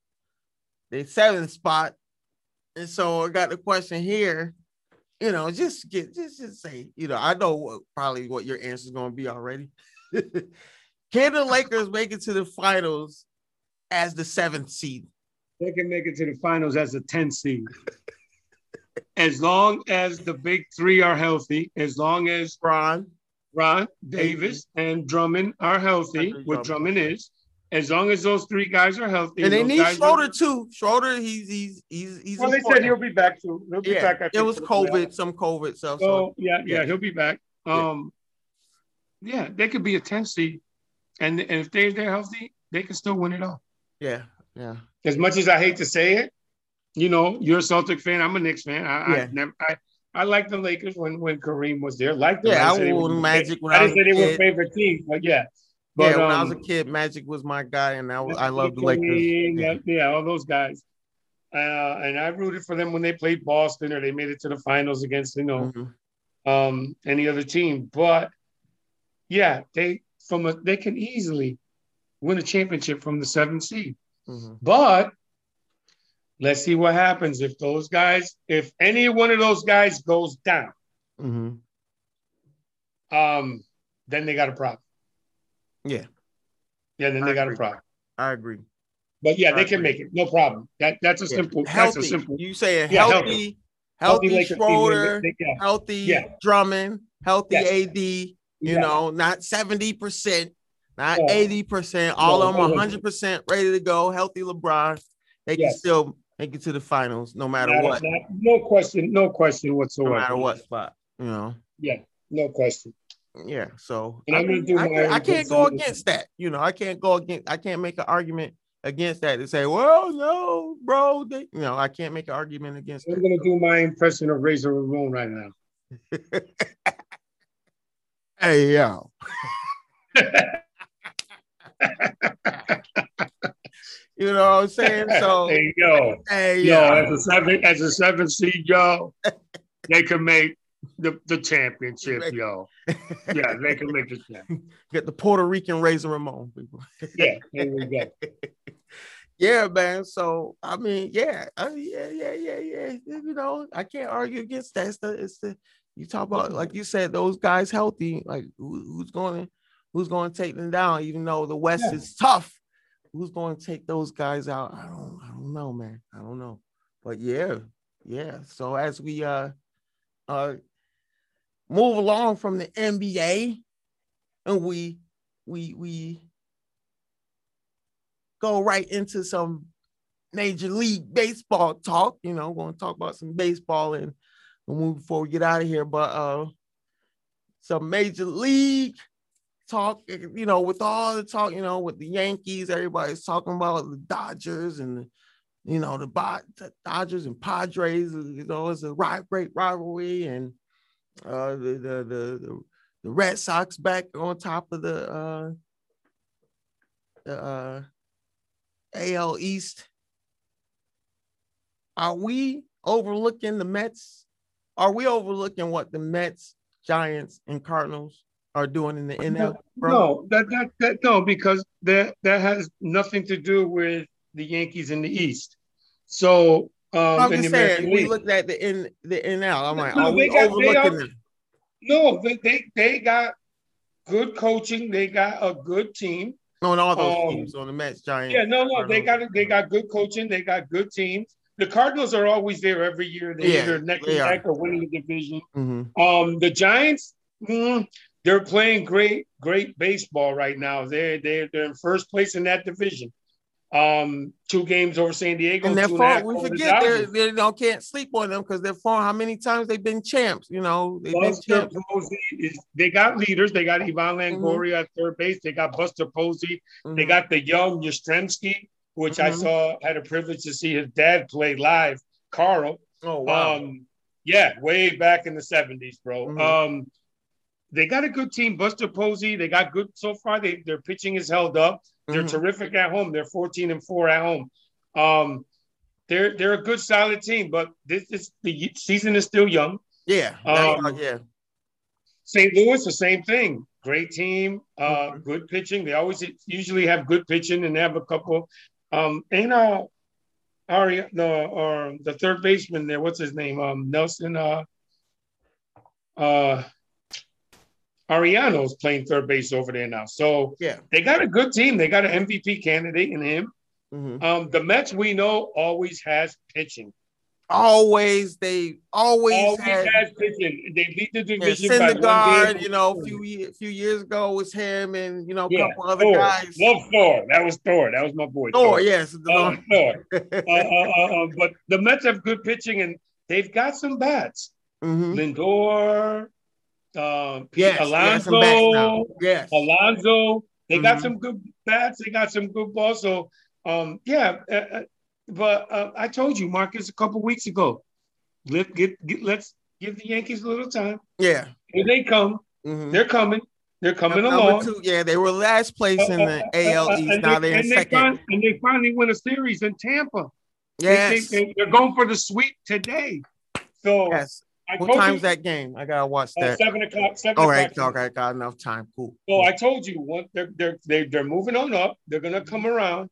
they seventh spot, and so I got the question here. You know, just get just just say, you know, I know what, probably what your answer is going to be already. Can the Lakers make it to the finals as the seventh seed? they can make it to the finals as a 10 seed. as long as the big three are healthy, as long as Ron, Ron, Davis, and Drummond are healthy, what Drummond. Is, as long as those three guys are healthy. and they need Schroeder are- too. Schroeder, he's he's he's he's. Well, they said he'll be back too. He'll be yeah, back. I it was for the playoffs. COVID, some COVID stuff. So, So yeah, yeah, Yeah. he'll be back. Yeah. Um, yeah, they could be a 10 seed, and, and if they they're healthy, they can still win it all. yeah, yeah, As much as I hate to say it, you know, you're a Celtic fan. I'm a Knicks fan. I, Yeah. I never. I, I like the Lakers when when Kareem was there. Like them. Yeah, I wore Magic when I I didn't was say a they were favorite team, but yeah. But, yeah. When I was a um, kid, Magic was my guy, and I I loved the Lakers. yeah, Yeah. all those guys. Uh, and I rooted for them when they played Boston or they made it to the finals against you know Mhm. um, any other team. But yeah, they from a they can easily win a championship from the seventh seed. Mhm. But let's see what happens if those guys, if any one of those guys goes down, Mhm. um, then they got a problem. Yeah, Yeah, then I they got a problem. I agree. But yeah, I they can make it, no problem. That that's a Yeah. simple. That's Healthy. a simple. You saying Yeah, healthy, healthy. healthy, Schroeder, they- they- yeah. healthy Yeah. Drummond, healthy Yes. AD. You Yeah. know, not seventy percent, not No. eighty percent. All No, of them hundred percent ready to go. Healthy LeBron, they can Yes. still make it to the finals no matter Not- what. not- no question, no question whatsoever. no matter what spot, you know. Yeah, no question. Yeah, so I, I'm mean, do I, can't- I can't go against that. You know, I can't go against. I can't make an argument against that to say, well, no, bro. They, you know, I can't make an argument against I'm it. gonna do my impression of Razor Ramon right now. Hey, yo, you know what I'm saying? So, hey yo, hey, yo, yo, as a seven, as a seven seed, yo, they can make the, the championship, yo. Yeah, they can make the champ. get the Puerto Rican Razor Ramon people. Yeah, there we go. yeah, man. So I mean, yeah, uh, yeah, yeah, yeah, yeah. You know, I can't argue against that. It's the, it's the you talk about like you said, those guys healthy. Like who, who's going who's going to take them down? Even though the West Yeah. is tough, who's going to take those guys out? I don't, I don't know, man. I don't know. But yeah, yeah. So as we uh uh move along from the NBA, and we we we go right into some major league baseball talk. You know, going to talk about some baseball and before we get out of here. But uh, some major league talk, you know, with all the talk, you know, with the Yankees, everybody's talking about the Dodgers and you know the, the Dodgers and Padres. You know, it's a great rivalry, and uh, the, the the the Red Sox back on top of the uh, uh, AL East. Are we overlooking the Mets? Are we overlooking what the Mets, Giants, and Cardinals are doing in the NL? Bro? No, that, that that no, because that that has nothing to do with the Yankees in the East. So um, I'm just saying, we looked at the in the NL. I'm like, no, are we got, overlooking them? No, they, they they got good coaching. They got a good team on all those um, teams on the Mets, Giants. Yeah, no, no, they got they got good coaching. They got good teams the Cardinals are always there every year. They yeah, either neck and neck or winning the division. Mm-hmm. Um, the Giants, mm, they're playing great, great baseball right now. They're they're they're in first place in that division. Um, two games over San Diego. And they're far, we forget they they don't can't sleep on them because they're far. How many times they've been champs? You know, they've Buster been Posey is, they got leaders. They got Evan Longoria mm-hmm. at third base. They got Buster Posey. Mm-hmm. They got the young Yastrzemski which mm-hmm. I saw had a privilege to see his dad play live, Carl. Oh wow. Um, yeah, way back in the 70s, bro. Mm-hmm. Um, they got a good team. Buster Posey, they got good so far. They their pitching is held up. They're mm-hmm. terrific at home. They're 14 and 4 at home. Um, they're they're a good solid team, but this is the season is still young. Yeah, um, yeah. St. Louis, the same thing. Great team, uh, mm-hmm. good pitching. They always usually have good pitching, and they have a couple um, ain't uh, Ari, no, or the third baseman there, what's his name? Um, Nelson, uh, uh, Ariano's playing third base over there now. So yeah, they got a good team. They got an MVP candidate in him. Mm-hmm. Um, the Mets we know always has pitching. Always, they always, always had, has pitching. They lead the division. Yeah, Syndergaard, you know, a few few years ago was him and you know a yeah, couple other Thor. guys. Love Thor. That was Thor. That was my boy. Thor, Thor. yes. Uh, Thor. uh, uh, uh, uh, but the Mets have good pitching and they've got some bats. Mm-hmm. Lindor, uh, yes, Alonso, yes, Alonso. They mm-hmm. got some good bats. They got some good balls. So, um, yeah, uh but uh, I told you, Marcus, a couple weeks ago. Let get, get let's give the Yankees a little time. Yeah, here they come. Mm-hmm. They're coming. They're coming Number along. Two, yeah, they were last place in the uh, uh, AL uh, East. now they, they're in second. And they finally win a series in Tampa. Yes, they, are going for the sweep today. So yes. I what time's you, that game? I gotta watch uh, that. Uh, seven o'clock. Seven All right, o'clock. okay, got enough time. Cool. So I told you, what they're they're they're, they're moving on up. They're gonna come around.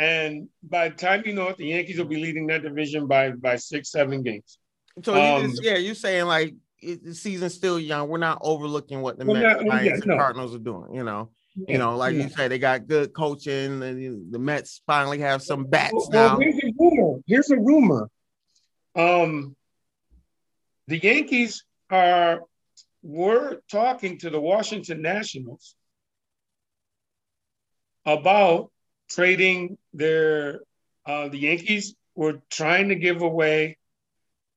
And by the time you know it, the Yankees will be leading that division by by six, seven games. So um, you just, yeah, you're saying like it, the season's still young. We're not overlooking what the Mets, Lions, yeah, and no. Cardinals are doing. You know, yeah, you know, like yeah. you say, they got good coaching, and the Mets finally have some bats well, now. Well, here's a rumor. Here's a rumor. Um, the Yankees are were talking to the Washington Nationals about trading their uh, the Yankees were trying to give away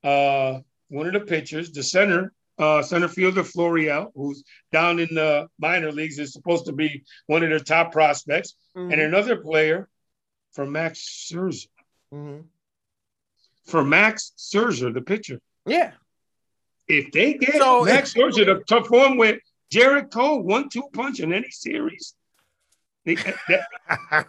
uh, one of the pitchers, the center, uh, center fielder Florial, who's down in the minor leagues, is supposed to be one of their top prospects, mm-hmm. and another player for Max Scherzer. Mm-hmm. For Max Scherzer, the pitcher. Yeah. If they get so Max Scherzer to perform with Gerrit Cole, one-two punch in any series, Uh,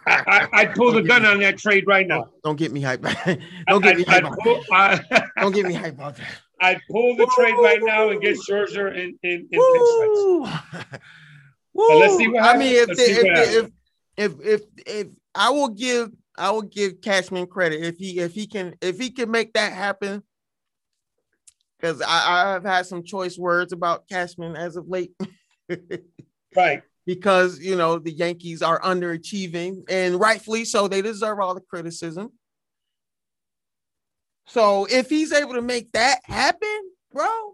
I, I pull the gun on that trade right now. Oh, don't get me hype. Don't get me hype. I, Don't get me hype about that. I'd pull the trade right now and get Scherzer in in, in Woo! Woo! let's see what happens. I mean, if, if, if, if if if I will give I will give Cashman credit if he if he can if he can make that happen. Because I, I've had some choice words about Cashman as of late. right because you know the Yankees are underachieving and rightfully so. They deserve all the criticism. So if he's able to make that happen, bro.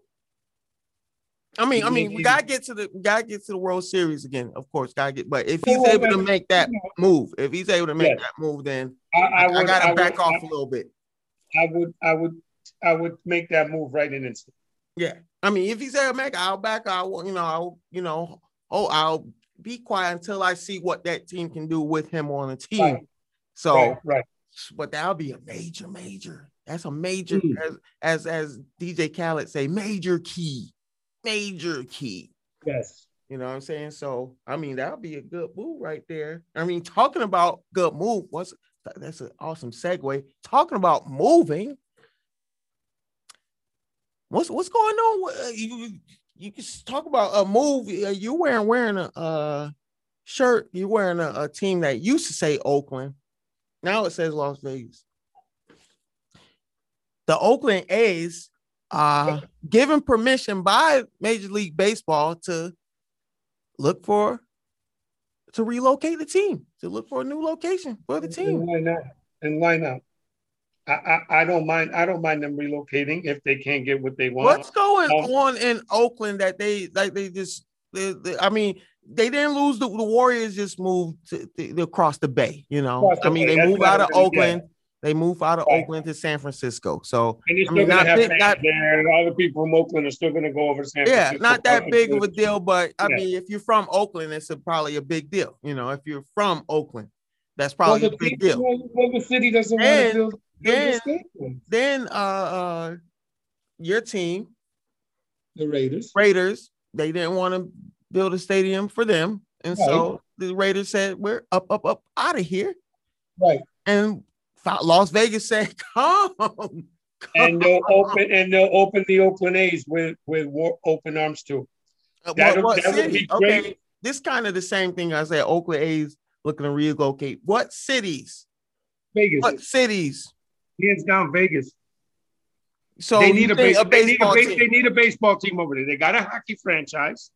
I mean, I mean, we gotta get to the we gotta get to the World Series again, of course. Gotta get, but if he's able to make that move, if he's able to make that move, then I, I, would, I gotta I back would, off a little bit. I would, I would, I would make that move right in instant. Yeah. I mean, if he's able to "Make, I'll back out," you know, I'll, you know, oh, I'll be quiet until I see what that team can do with him on the team. Right. So, Right, right. but that'll be a major, major. That's a major, as, as as DJ Khaled say, major key, major key. Yes. You know what I'm saying? So, I mean, that'll be a good move right there. I mean, talking about good move, what's that's an awesome segue. Talking about moving, what's what's going on? uh, You you can talk about a move. uh, You wearing wearing a uh, shirt. You wearing a, a team that used to say Oakland. Now it says Las Vegas. The Oakland A's uh given permission by Major League Baseball to look for to relocate the team, to look for a new location for the team And why not? And why not? I, I, I don't mind. I don't mind them relocating if they can't get what they want. What's going Um, on in Oakland that they like they just they, they- I mean they didn't lose the, the Warriors just moved to, to- across the bay, you know. I mean bay, they moved out of Oakland. They moved out of Right. Oakland to San Francisco. So And you're I mean, gonna not have big- not- there, and all the people from Oakland are still gonna go over to San yeah, Francisco. not that big of a deal, but I Yeah. mean if you're from Oakland, it's a, probably a big deal. You know, if you're from Oakland, that's probably the, a big people- deal. well, well, the city doesn't want to build, build and- a stadium. Then uh uh your team, The Raiders. Raiders, they didn't want to build a stadium for them. And so the Raiders said, We're up, up, up out of here. Right. And Las Vegas said, Come. come. And they'll open and they'll open the Oakland A's with with war, open arms too. Uh, That, what, what that would be great. Okay, this kind of the same thing I said. Oakland A's looking to relocate. What cities? Vegas, What cities? Hands down, Vegas. So they need a, think base, they need a baseball base, team. they need a baseball team over there. They got a hockey franchise.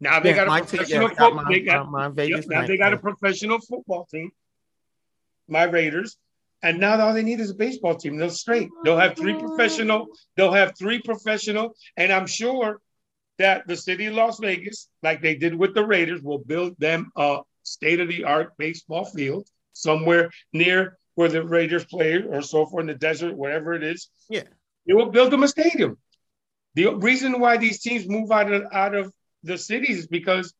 Now they Yeah, got my a team- professional yeah, football. my- They got, my- my Vegas yep, now they got a professional football team. My Raiders. And now all they need is a baseball team. They'll straight. They'll have three professional. They'll have three professional. And I'm sure that the city of Las Vegas, like they did with the Raiders, will build them a state-of-the-art baseball field somewhere near where the Raiders play or so forth in the desert, wherever it is. Yeah. They will build them a stadium. The reason why these teams move out of out of the cities is because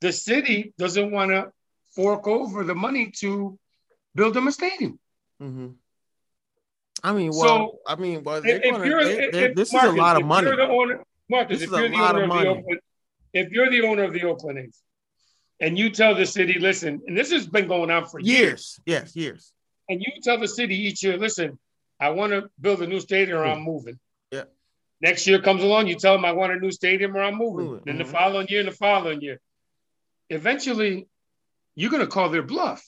the city doesn't want to fork over the money to build them a stadium. Mhm. I mean, well, So, I mean, well, If, gonna, you're, they- if, if- this is Marcus, a lot of money. You're the owner, Marcus, if is you're the owner of of, the. Oakland, if you're the owner of the Oakland A's, and you tell the city, listen, and this has been going on for years, Years, yes, years. And you tell the city each year, listen, I want to build a new stadium or I'm moving. Yeah. Next year comes along, you tell them I want a new stadium or I'm moving. Moving, Then the mhm. following year and the following year. Eventually, you're gonna call their bluff.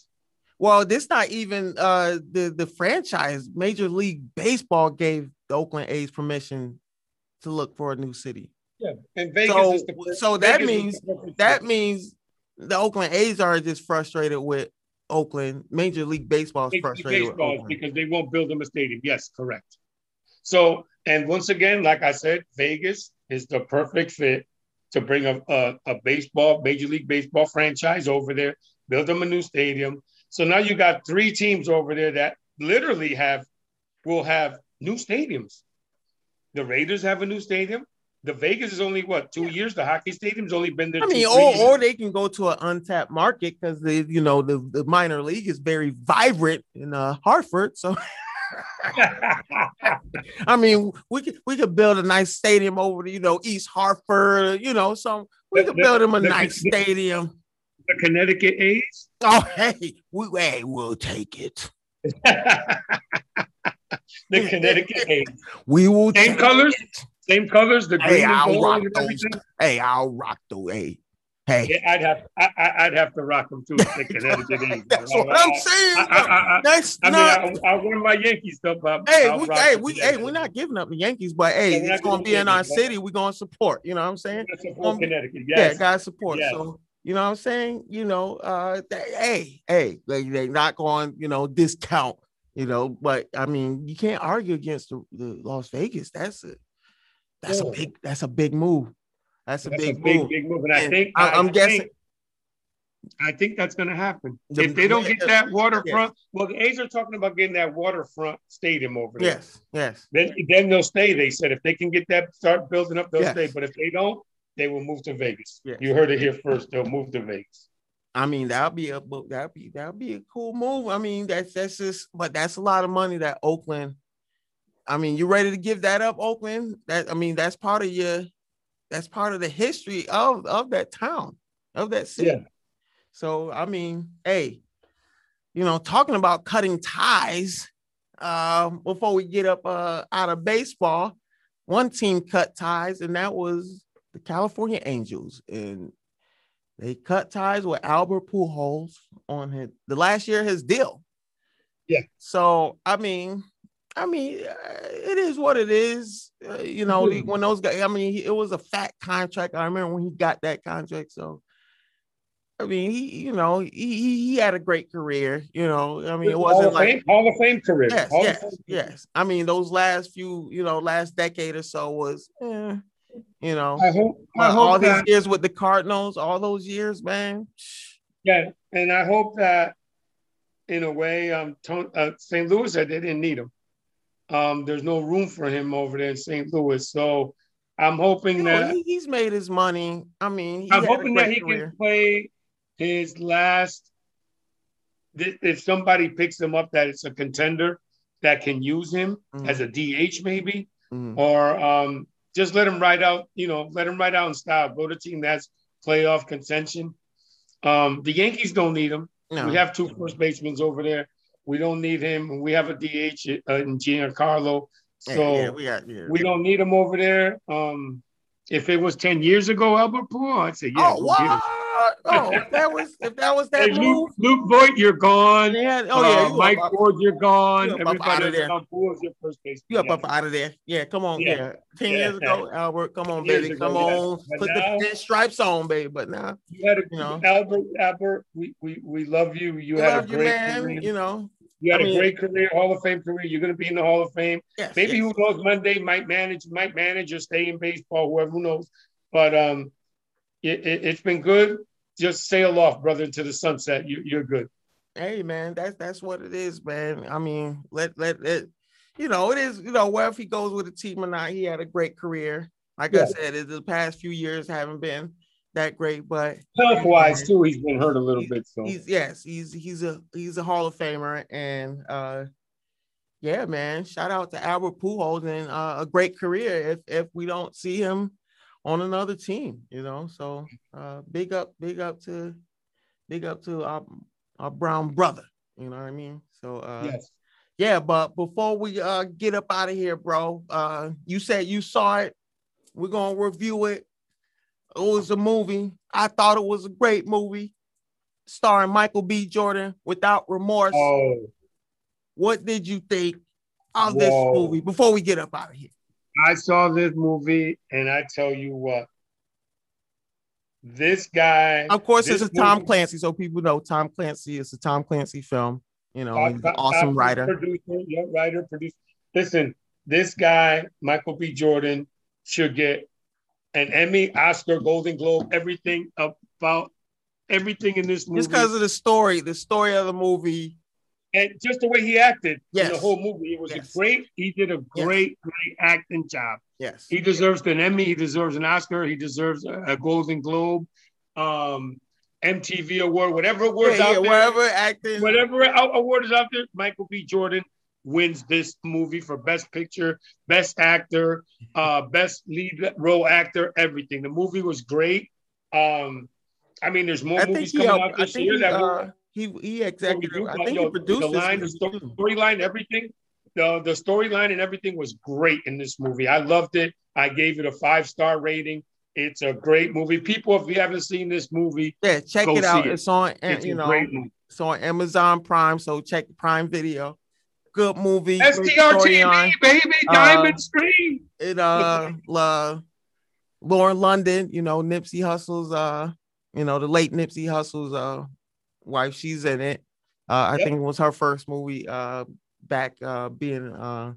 Well, this not even uh the the franchise. Major League Baseball gave the Oakland A's permission to look for a new city. Yeah. And Vegas So- is the so that Vegas means- That means the Oakland A's are just frustrated with Oakland. Major League Baseball is Major frustrated with Baseball because they won't build them a stadium. Yes, correct. So, and once again, like I said, Vegas is the perfect fit to bring a, a, a baseball, Major League Baseball franchise over there, build them a new stadium. So now you got three teams over there that literally have will have new stadiums. The Raiders have a new stadium. The Vegas is only what two years. The hockey stadium's only been there. I mean, or or they can go to an untapped market because the you know the, the minor league is very vibrant in uh, Hartford. So I mean, we could we could build a nice stadium over to you know East Hartford. You know, so we could the- build them a the- nice stadium. the Connecticut A's. Oh hey, we hey, we'll take it. the Connecticut A's. We will Same take colors? it. Same colors, the Hey, and I'll rock and those. Hey, I'll rock the hey. Hey, Yeah, I'd have, I, I'd have to rock them too. The Connecticut A's. that's what I'm saying. I, I, I, That's I mean, not. I, I my Yankees stuff up. Hey, I'll we, hey, we, hey, we're not giving up the Yankees, but hey, Yeah, it's gonna be in our city. We're gonna support. You know what I'm saying? Support Um, Connecticut. Yeah, Yes. guys support. Yes. So you know what I'm saying? You know, uh, they, hey, hey, they they not going, you know, discount. You know, but I mean, you can't argue against the, the Las Vegas. That's a that's a big that's a big move. That's a That's big, a big, move. big move. And I think I, am guessing. I think that's going to happen. The- if they don't get that Yes. waterfront, well, the A's are talking about getting that waterfront stadium over there. Yes, yes. Then, then they'll stay. They said if they can get that, start building up, they'll Yes. stay. But if they don't, they will move to Vegas. Yes. You heard it here first. They'll move to Vegas. I mean, that'll be a book. That'll be that'll be a cool move. I mean, that's that's just, but that's a lot of money that Oakland. I mean, you ready to give that up, Oakland? That I mean, that's part of your, that's part of the history of of that town, of that city. Yeah. So I mean, hey, you know, talking about cutting ties. Um, before we get up uh, out of baseball, one team cut ties, and that was the California Angels, and they cut ties with Albert Pujols on his the last year his deal. Yeah. So I mean, I mean, uh, it is what it is. Uh, you know, Mhm. when those guys, I mean, he- it was a fat contract. I remember when he got that contract. So, I mean, he, you know, he he, had a great career. You know, I mean, it wasn't of like Fame, Hall of Fame career. yes, Hall yes, yes. I mean, those last few, you know, last decade or so was, eh, you know, I hope. I all hope his that. years with the Cardinals, all those years, man. Yeah, and I hope that, in a way, um, Ton- uh, St. Louis they didn't need him. Um, there's no room for him over there in St. Louis, so I'm hoping You know, that he's made his money. I mean, he I'm hoping that he career. can play his last. If somebody picks him up, that it's a contender that can use him Mhm. as a DH, maybe, Mhm. or um, just let him ride out. You know, let him ride out in style. Go to a team that's playoff contention. Um, the Yankees don't need him. No. We have two first basemen over there. We don't need him. We have a DH uh, in Giancarlo. Yeah, So yeah, we got yeah. we don't need him over there. Um, if it was 10 years ago, Albert Poole, I'd say, yeah. oh, get. Oh, if that was if that was that Hey, move. Luke, Luke Voit, you're gone. Yeah, oh yeah, Uh, you Mike up, Ford, you're gone. you Everybody outta else there. is your first base you up, up out of there. Yeah, come on, yeah. Yeah. Ten Yeah. years ago, Albert, come on, baby, ago, come on, put now- the stripes on, baby. But now, You had a, You know. Albert, Albert, we, we, we love you. You we had a you, great man. career. You know, You had I a mean- great career, Hall of Fame career. You're going to be in the Hall of Fame. yes, Maybe yes. who knows? Monday might manage, might manage or stay in baseball. Whoever who knows. But um, it, it, it's been good. Just sail off, brother, into the sunset. You, you're good. hey man, that's that's what it is, man. I mean, let let let you know, it is, you know, if he goes with a team or not, he had a great career. Like I said, it, the past few years haven't been that great, but Health wise too, he's been hurt a little bit. So he's yes, he's he's a he's a Hall of Famer, and uh yeah, man, shout out to Albert Pujols and uh, a great career. If if we don't see him on another team, you know, so uh big up, big up to big up to our our brown brother. You know what I mean? So uh yes, yeah, but before we uh get up out of here, bro, uh you said you saw it. We're gonna review it. It was a movie. I thought it was a great movie, starring Michael B. Jordan without remorse. oh, What did you think of this movie before we get up out of here? I saw this movie, and I tell you what, this guy. Of course, this it's a Tom Clancy, so people know Tom Clancy is a Tom Clancy film. You know, Top- he's an awesome writer. producer, yeah, writer, producer. Listen, this guy, Michael B. Jordan, should get an Emmy, Oscar, Golden Globe, everything about everything in this movie. Just because of the story, the story of the movie. And just the way he acted in the whole movie, it was Yes. a great. He did a Yes. great, great acting job. Yes. He deserves an Emmy. He deserves an Oscar. He deserves a, a Golden Globe, um, MTV award, whatever awards yeah, out yeah, there. wherever acting. Whatever award is out there, Michael B. Jordan wins this movie for Best Picture, Best Actor, uh, Best Lead Role Actor, everything. The movie was great. Um, I mean, there's more I movies coming helped. out this year he, that uh, he he executive. I think he produced the line, the storyline, everything. The the storyline and everything was great in this movie. I loved it. I gave it a five star rating. It's a great movie. People, if you haven't seen this movie, Yeah, check it out. it. It's on, it's you know, it's on Amazon Prime. So check Prime Video. Good movie. STRTV, baby, Uh, Diamond Stream. It uh, la, Lauren London. You know, Nipsey Hussle's uh, you know, the late Nipsey Hussle's uh wife. She's in it. Uh, I Yep. think it was her first movie. Uh, back uh being uh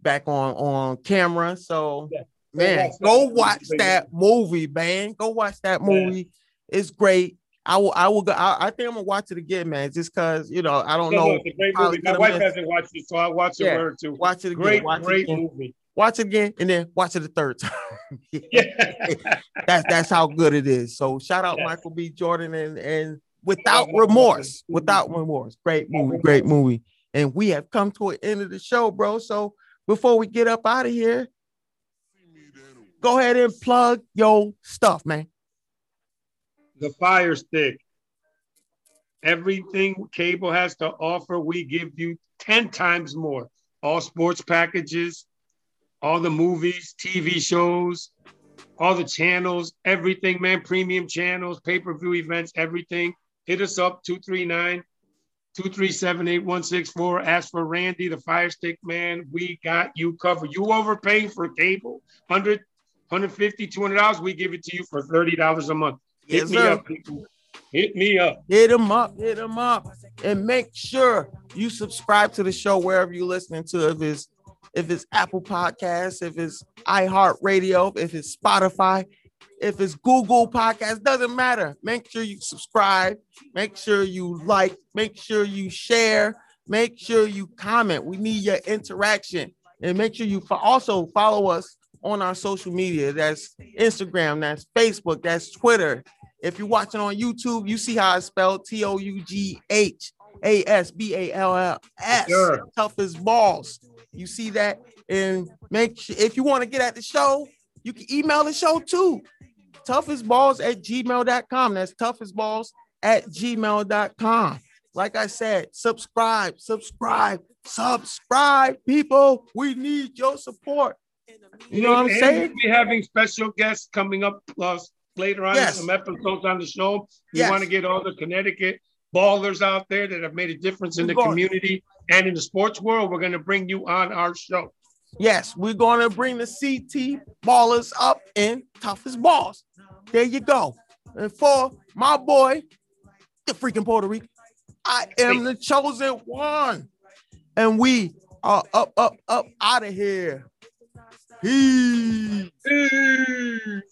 back on on camera. So Yeah. man, go watch that movie, man. Go watch that movie. It's great. I will. I will go. I, I think I'm gonna watch it again, man. Just cause you know I don't No, no, know. it's a great movie. My wife miss. hasn't watched it, so I'll watch it Yeah. with her too. Watch it again. Great, watch great again. movie. Watch it again, and then watch it a third time. Yeah. that's that's how good it is. So shout out Yes. Michael B. Jordan and and without remorse. without remorse. Great movie, great movie. And we have come to an end of the show, bro. So before we get up out of here, go ahead and plug your stuff, man. the Fire Stick. Everything cable has to offer, we give you 10 times more. All sports packages, all the movies, TV shows, all the channels, everything, man. Premium channels, pay per view events, everything. Hit us up 239 237 8164. Ask for Randy, the Fire Stick man. We got you covered. You overpaying for cable, 100 150 $200. We give it to you for $30 a month. Hit Yes, me sir. up, people. Hit me up. Hit them up, hit them up, and make sure you subscribe to the show wherever you're listening to. If it's if it's Apple Podcasts, if it's iHeartRadio, if it's Spotify, if it's Google Podcast, doesn't matter. Make sure you subscribe, make sure you like, make sure you share, make sure you comment. We need your interaction, and make sure you fo- also follow us on our social media. That's Instagram, that's Facebook, that's Twitter. If you're watching on YouTube, you see how it's spelled T O U G H A S B A L L S. Tough as balls. You see that? And make sure if you want to get at the show, you can email the show too. Toughestballs at gmail.com. That's toughestballs at gmail.com. Like I said, subscribe, subscribe, subscribe, people. We need your support. You know what I'm And saying? We're having special guests coming up plus later on Yes. some episodes on the show. We Yes. want to get all the Connecticut ballers out there that have made a difference in the community and in the sports world. We're going to bring you on our show. Yes, we're gonna bring the CT ballers up in toughest balls. There you go. And for my boy, the freaking Puerto Rican, I am the chosen one. And we are up, up, up out of here. Peace. Peace.